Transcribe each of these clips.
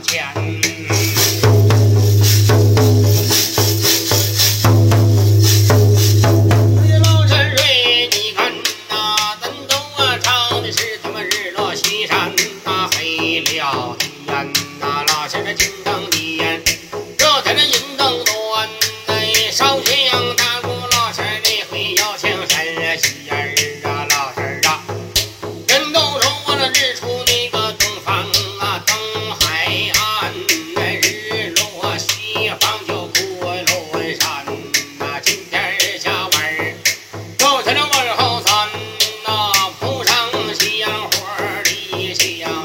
钱。Yeah. y'all.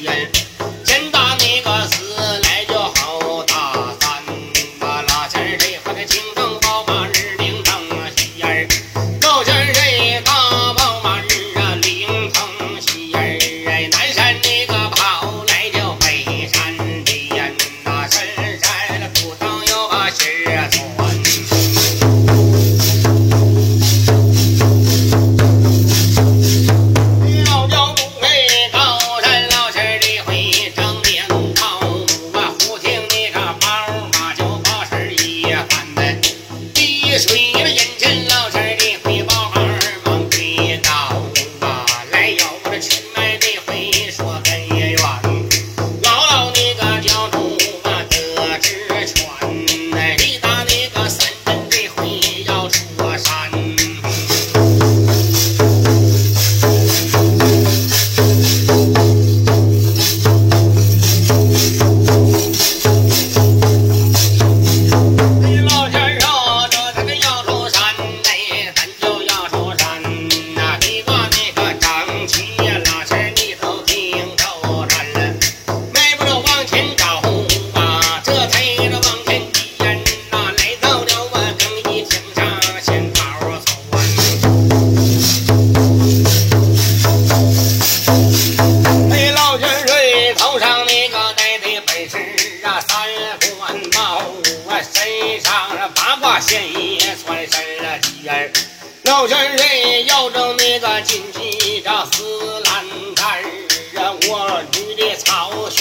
Yeah.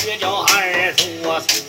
学叫二十三。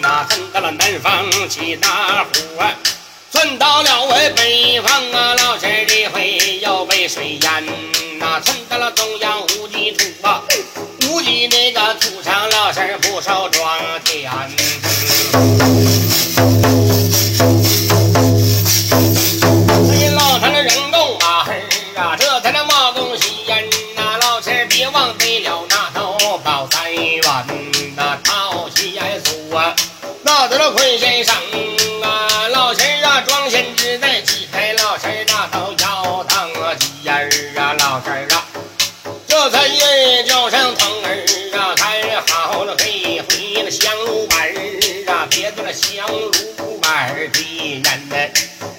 那奔到了南方起大火啊窜到了我北方啊老师的会要被水淹那蹭到了中央无极土啊无极那个土上老师不少庄稼好了，嘿，回了香炉碗儿啊，别做那香炉儿的人呐。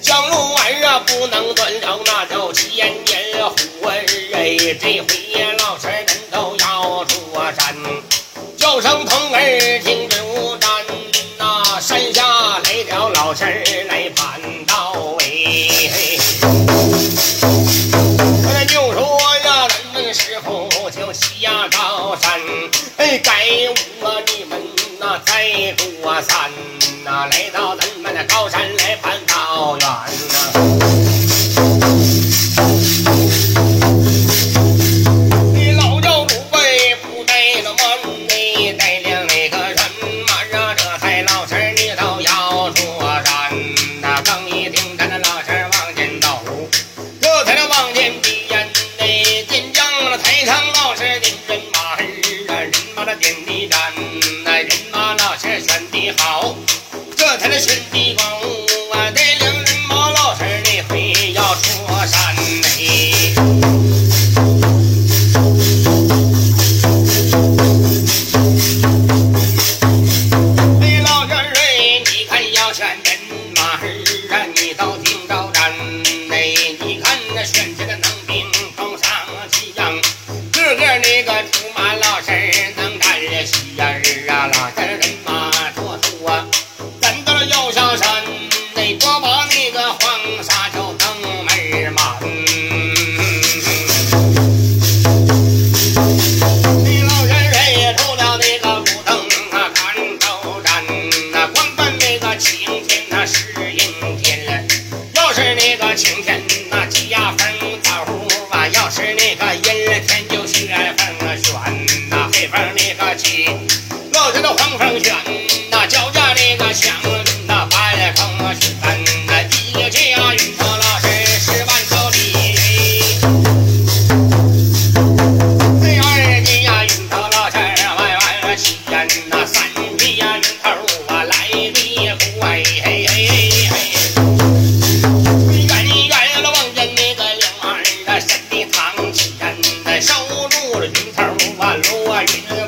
香炉碗儿啊，不能端着，那叫千年火哎。这回呀，老陈。Listen. Thank you.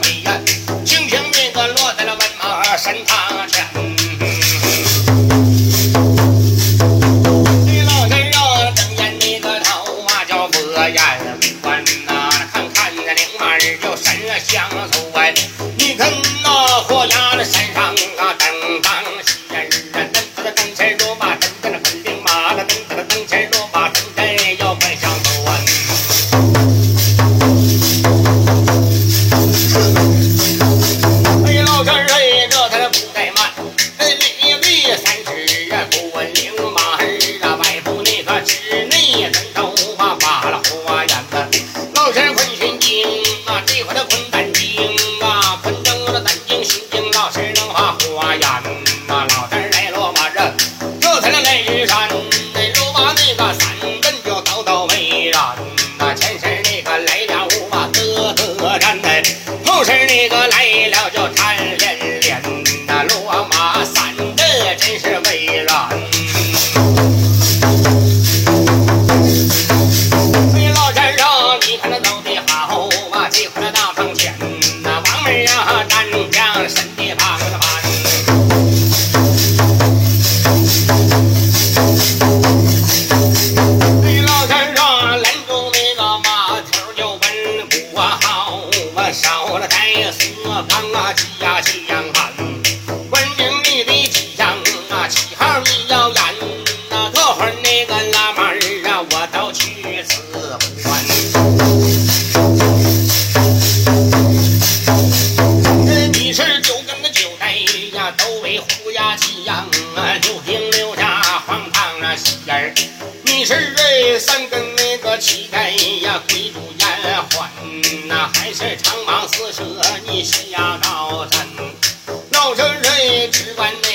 是哎，三更那个乞丐呀，鬼主言环呐，还是长矛四舍，你下高山，闹着哎，只管呐。